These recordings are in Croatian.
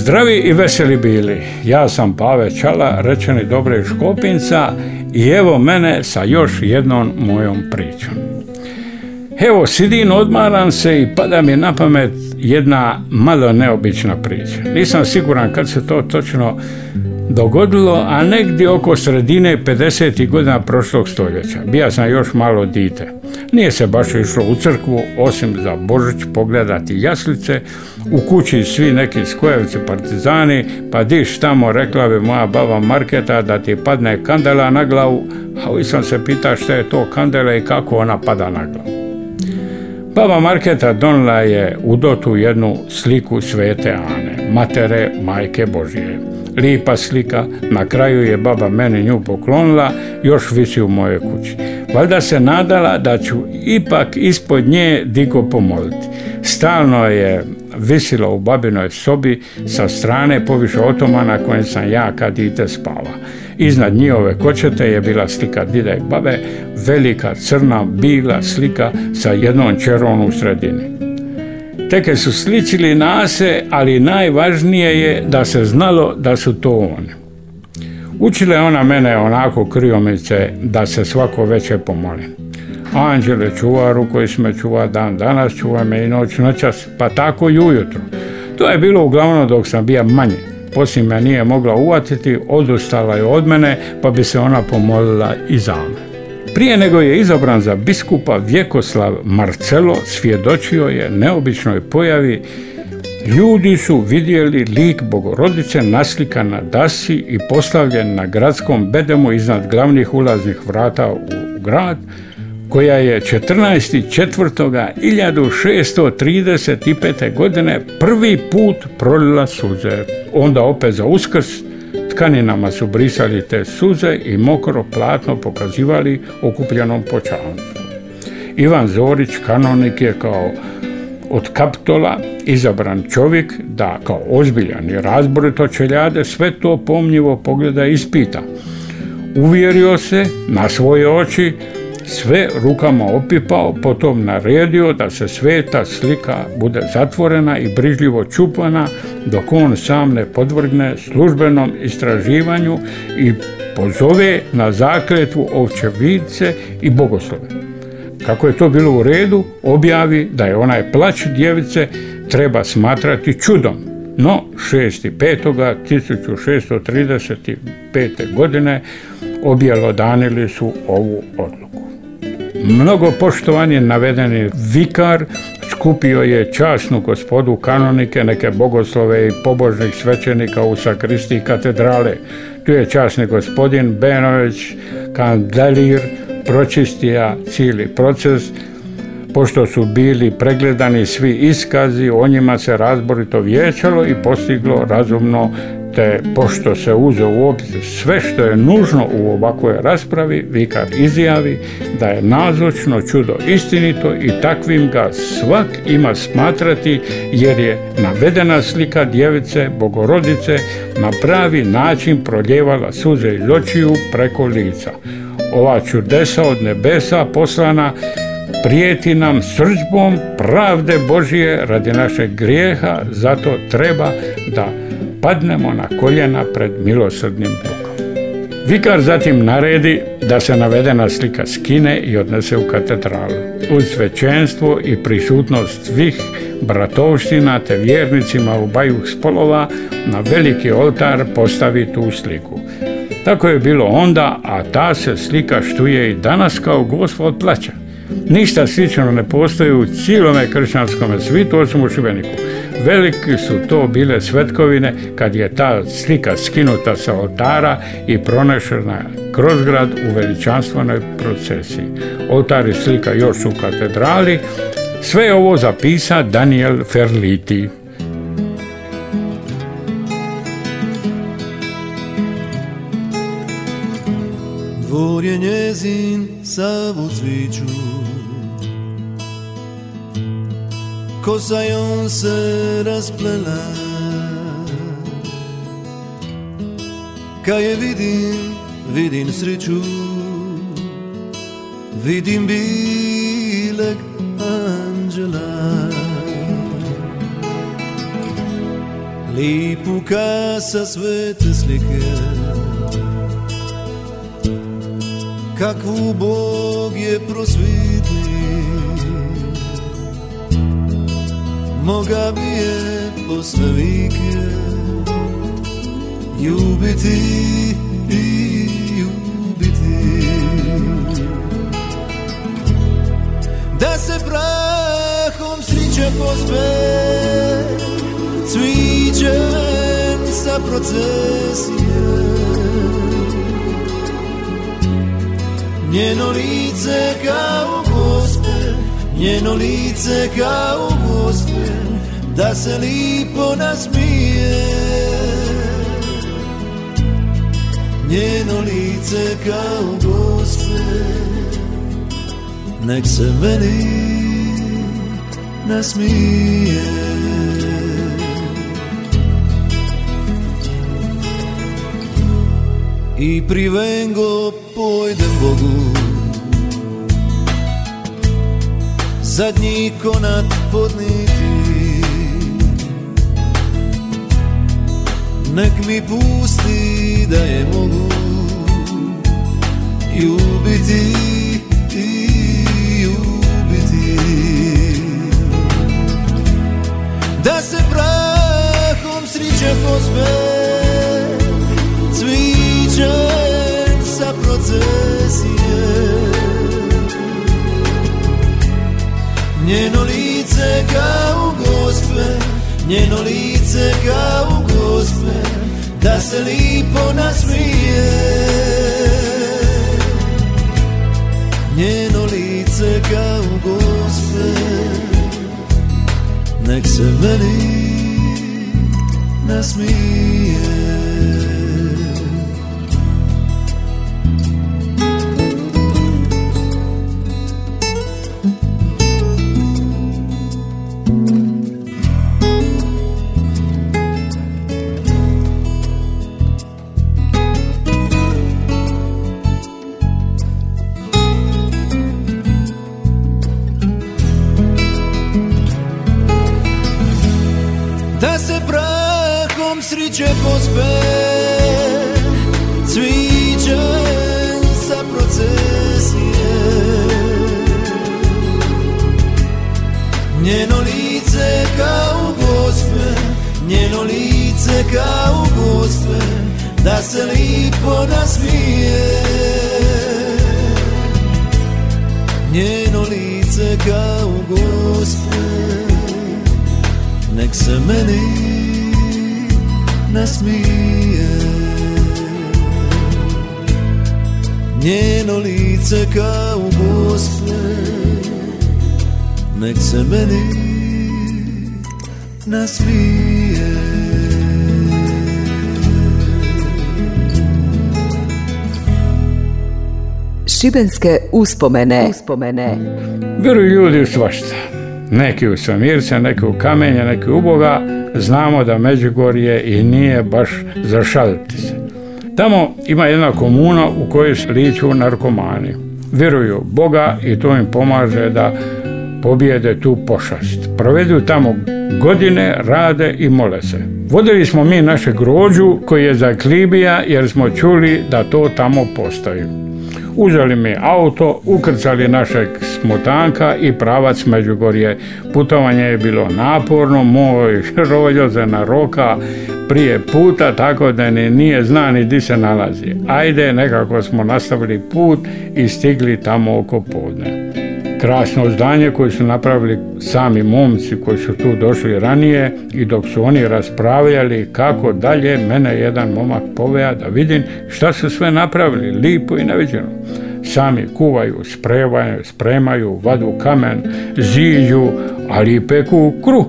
Zdravi i veseli bili, ja sam Pave Čala, rečeni dobre Škopinca i evo mene sa još jednom mojom pričom. Evo, sidim, odmaram se i pada mi na pamet jedna malo neobična priča. Nisam siguran kad se to točno dogodilo, a negdje oko sredine 50. godina prošlog stoljeća. Bija sam još malo dite. Nije se baš išlo u crkvu, osim za Božić pogledati jaslice, u kući svi neki skojevice partizani, pa diš tamo rekla bi moja baba Marketa da ti padne kandela na glavu, a i sam se pita šta je to kandela i kako ona pada na glavu. Baba Marketa donila je u dotu jednu sliku svete Ane, matere majke Božije. Lipa slika, na kraju je baba meni nju poklonila, još visi u mojoj kući. Valjda se nadala da ću ipak ispod nje diko pomoliti. Stalno je visila u babinoj sobi sa strane poviše otomana kojem sam ja kad dite spava. Iznad njihove kočete je bila slika dida i babe, velika crna bila slika sa jednom čerom u sredini. Teke su sličili nase, ali najvažnije je da se znalo da su to oni. Učila je ona mene onako kriomice da se svako veće pomolim. Anđele čuvaru koji me čuva dan danas, čuva me i noć noćas, pa tako i ujutro. To je bilo uglavnom dok sam bio manji. Poslije me nije mogla uvatiti, odustala je od mene, pa bi se ona pomolila i za me. Prije nego je izabran za biskupa Vjekoslav Marcelo svjedočio je neobičnoj pojavi Ljudi su vidjeli lik Bogorodice naslikan na dasi i postavljen na gradskom bedemu iznad glavnih ulaznih vrata u grad, koja je 14.4.1635. godine prvi put prolila suze. Onda opet za uskrs tkaninama su brisali te suze i mokro platno pokazivali okupljenom počanstvu. Ivan Zorić, kanonik je kao od Kaptola izabran čovjek da kao ozbiljan i razborito čeljade sve to pomnjivo pogleda i ispita. Uvjerio se na svoje oči sve rukama opipao, potom naredio da se sveta slika bude zatvorena i brižljivo čupana dok on sam ne podvrgne službenom istraživanju i pozove na zakletvu ovčevice i bogoslove. Kako je to bilo u redu, objavi da je onaj plać djevice treba smatrati čudom. No, 6.5.1635. godine objelodanili su ovu odluku. Mnogo poštovanje navedeni vikar skupio je časnu gospodu kanonike, neke bogoslove i pobožnih svećenika u sakristi katedrale. Tu je časni gospodin Benović, kandelir, pročistija cijeli proces, pošto su bili pregledani svi iskazi, o njima se razborito vijećalo i postiglo razumno te pošto se uze u obzir sve što je nužno u ovakvoj raspravi, vikar izjavi da je nazočno čudo istinito i takvim ga svak ima smatrati jer je navedena slika djevice, bogorodice na pravi način proljevala suze iz očiju preko lica. Ova čudesa od nebesa poslana prijeti nam srđbom pravde Božije radi našeg grijeha, zato treba da padnemo na koljena pred milosrdnim Bogom. Vikar zatim naredi da se navedena slika skine i odnese u katedralu. Uz svećenstvo i prisutnost svih bratovština te vjernicima u bajuh spolova na veliki oltar postavi tu sliku. Tako je bilo onda, a ta se slika štuje i danas kao gospod plaća. Ništa slično ne postoji u cijelome kršćanskome svijetu osim u Šibeniku. Veliki su to bile svetkovine kad je ta slika skinuta sa oltara i pronešena kroz grad u veličanstvenoj procesiji. Oltar i slika još u katedrali. Sve ovo zapisa Daniel Ferliti. Dvor je njezin sav u cviću Kosa on se rasplela Ka je vidim, vidim sreću Vidim bileg anđela. Lipu kasa svete slike Kakvu Bog je prosvitli Moga bi je posle Ljubiti i ljubiti. Da se prahom sriće pospe Cvićem sa procesije Njeno lice kao gospe Njeno lice kao gospe Da se lipo nasmije. Njeno lice kao gospe Nek se meni nasmije I privengo pojdem Bogu. Zadnji konat podniti Nek mi pusti da Da se lipo nasmije Njeno lice kao gospe Nek se meni nasmije Lice kao gospe Da se lipo nasmije. Njeno lice kao gospe nek se meni nasmije. Njeno lice kao gospe Nek se meni nasmije Šibenske uspomene. Uspomene. Vjeruju ljudi u svašta. Neki u Samirce, neki u Kamenje, neki u Boga. Znamo da Međugorje i nije baš za šaliti se. Tamo ima jedna komuna u kojoj liču narkomani. Vjeruju Boga i to im pomaže da pobijede tu pošast. Provedu tamo godine, rade i mole se. Vodili smo mi naše grođu koji je za Klibija jer smo čuli da to tamo postoji. Uzeli mi auto, ukrcali našeg smotanka i pravac Međugorje. Putovanje je bilo naporno, moj rođo se na roka prije puta, tako da ni nije zna ni di se nalazi. Ajde, nekako smo nastavili put i stigli tamo oko podne. Krasno zdanje koje su napravili sami momci koji su tu došli ranije i dok su oni raspravljali kako dalje, mene jedan momak poveja da vidim šta su sve napravili, lipo i neviđeno. Sami kuvaju, spremaju, spremaju, vadu kamen, ziđu, ali i peku kruh.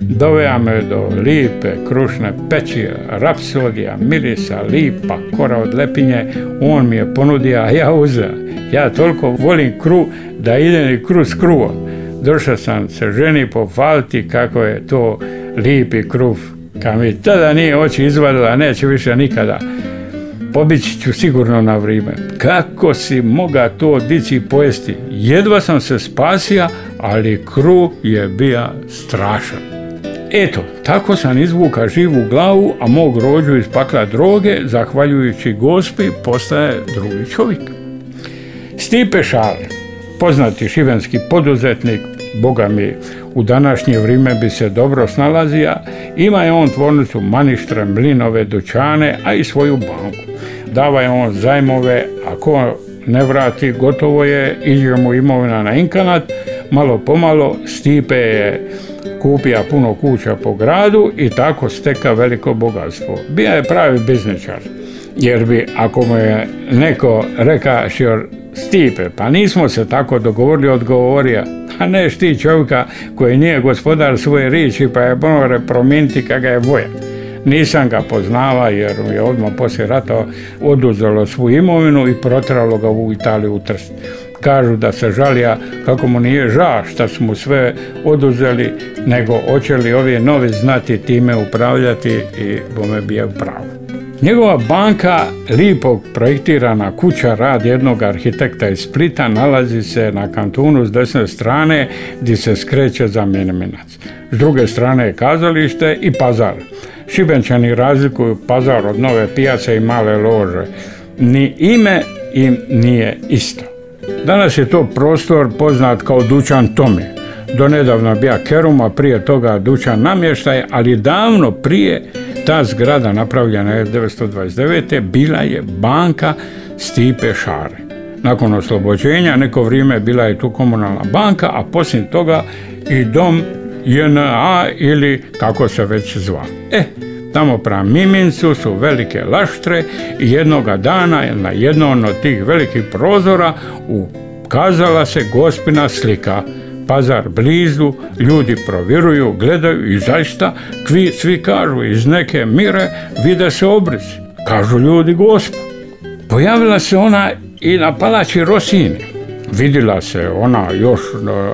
Dovea me do lipe, krušne peći, rapsodija, mirisa, lipa, kora od lepinje. On mi je ponudio, a ja uzeo. Ja toliko volim kru da idem i kru s kruvom. Došao sam se ženi pohvaliti kako je to lipi kruv. Kad mi tada nije oči izvadila, neće više nikada. Pobići ću sigurno na vrijeme. Kako si moga to dići pojesti? Jedva sam se spasija, ali kru je bija strašan. Eto, tako sam izvuka živu glavu, a mog rođu iz pakla droge, zahvaljujući gospi, postaje drugi čovjek. Stipe Šale, poznati šibenski poduzetnik, boga mi u današnje vrijeme bi se dobro snalazija, ima je on tvornicu maništre, mlinove, dućane, a i svoju banku. Dava je on zajmove, ako ne vrati, gotovo je, iđe mu imovina na inkanat, malo pomalo Stipe je kupija puno kuća po gradu i tako steka veliko bogatstvo. Bija je pravi bizničar, jer bi ako mu je neko reka šior Stipe, pa nismo se tako dogovorili, odgovorio, a ne ti čovjeka koji nije gospodar svoje riječi pa je ponore promijeniti kada je voja. Nisam ga poznava jer je odmah poslije rata oduzelo svu imovinu i protralo ga u Italiju u Trst. Kažu da se žalija kako mu nije ža što su mu sve oduzeli, nego hoće li ovi novi znati time upravljati i bome bija pravo. Njegova banka, lipo projektirana kuća rad jednog arhitekta iz Splita, nalazi se na kantunu s desne strane gdje se skreće za Miniminac. S druge strane je kazalište i pazar. Šibenčani razlikuju pazar od nove pijace i male lože. Ni ime im nije isto. Danas je to prostor poznat kao Dućan Tomi. Donedavno bija Keruma, prije toga Dućan Namještaj, ali davno prije ta zgrada napravljena je 1929. bila je banka Stipe Šare. Nakon oslobođenja neko vrijeme bila je tu komunalna banka, a poslije toga i dom JNA ili kako se već zva. E, tamo prema Mimincu su velike laštre i jednoga dana na jednom od tih velikih prozora ukazala se gospina slika pazar blizu, ljudi provjeruju, gledaju i zaista kvi, svi kažu iz neke mire vide se obrici. Kažu ljudi gospa. Pojavila se ona i na palači Rosini. Vidjela se ona još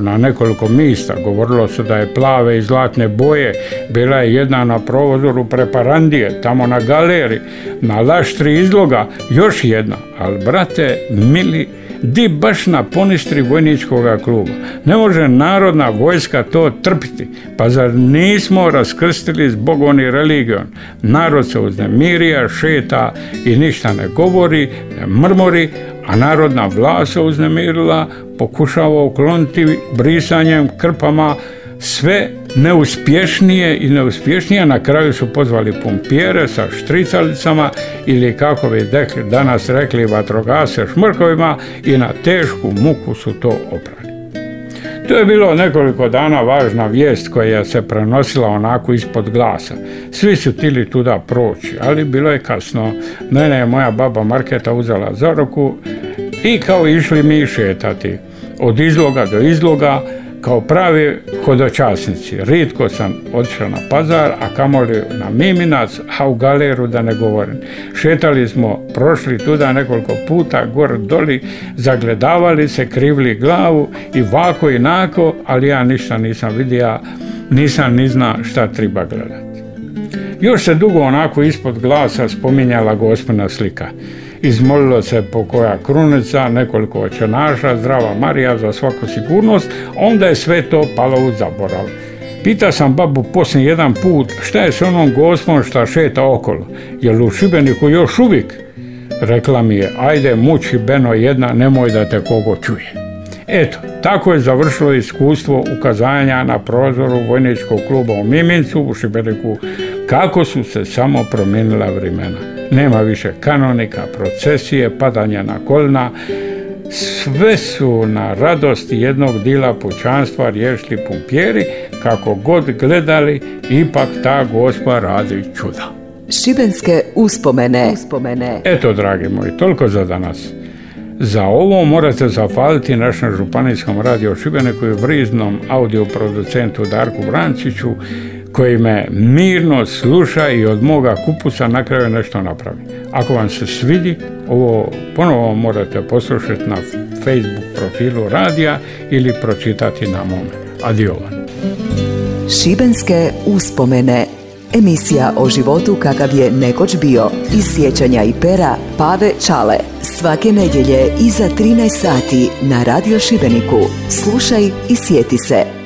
na nekoliko mista, govorilo se da je plave i zlatne boje, bila je jedna na provozoru Preparandije, tamo na galeri, na laštri izloga, još jedna, ali brate, mili, di baš na ponistri vojničkog kluba. Ne može narodna vojska to trpiti, pa zar nismo raskrstili zbog oni religijom. Narod se uznemirija, šeta i ništa ne govori, ne mrmori, a narodna vlast se uznemirila, pokušava ukloniti brisanjem, krpama, sve neuspješnije i neuspješnije. Na kraju su pozvali pumpijere sa štricalicama ili kako bi danas rekli vatrogase šmrkovima i na tešku muku su to oprali. To je bilo nekoliko dana važna vijest koja se prenosila onako ispod glasa. Svi su tili tuda proći, ali bilo je kasno. Mene je moja baba Marketa uzela za ruku i kao išli mi šetati. Od izloga do izloga, kao pravi hodočasnici. Ritko sam otišao na pazar, a kamoli na Miminac, a u galeru da ne govorim. Šetali smo, prošli tuda nekoliko puta, gor doli, zagledavali se, krivli glavu i vako i nako, ali ja ništa nisam vidio, nisam ni zna šta treba gledati. Još se dugo onako ispod glasa spominjala gospina slika izmolilo se po koja krunica, nekoliko očenaša, zdrava Marija za svaku sigurnost, onda je sve to palo u zaborav. Pita sam babu poslije jedan put šta je s onom gospom šta šeta okolo, jel u Šibeniku još uvijek? Rekla mi je, ajde muči Beno jedna, nemoj da te kogo čuje. Eto, tako je završilo iskustvo ukazanja na prozoru vojničkog kluba u Mimincu u Šibeniku kako su se samo promijenila vremena. Nema više kanonika, procesije, padanja na kolna. Sve su na radosti jednog dila pućanstva riješili pumpjeri, kako god gledali, ipak ta gospa radi čuda. Šibenske uspomene. uspomene. Eto, dragi moji, toliko za danas. Za ovo morate zahvaliti našem županijskom radio Šibeniku i vriznom audio producentu Darku Vranciću koji me mirno sluša i od moga kupusa na kraju nešto napravi. Ako vam se svidi, ovo ponovo morate poslušati na Facebook profilu radija ili pročitati na mome. Adio vam. Šibenske uspomene. Emisija o životu kakav je nekoć bio. Iz sjećanja i pera Pave Čale. Svake nedjelje iza 13 sati na Radio Šibeniku. Slušaj i sjeti se.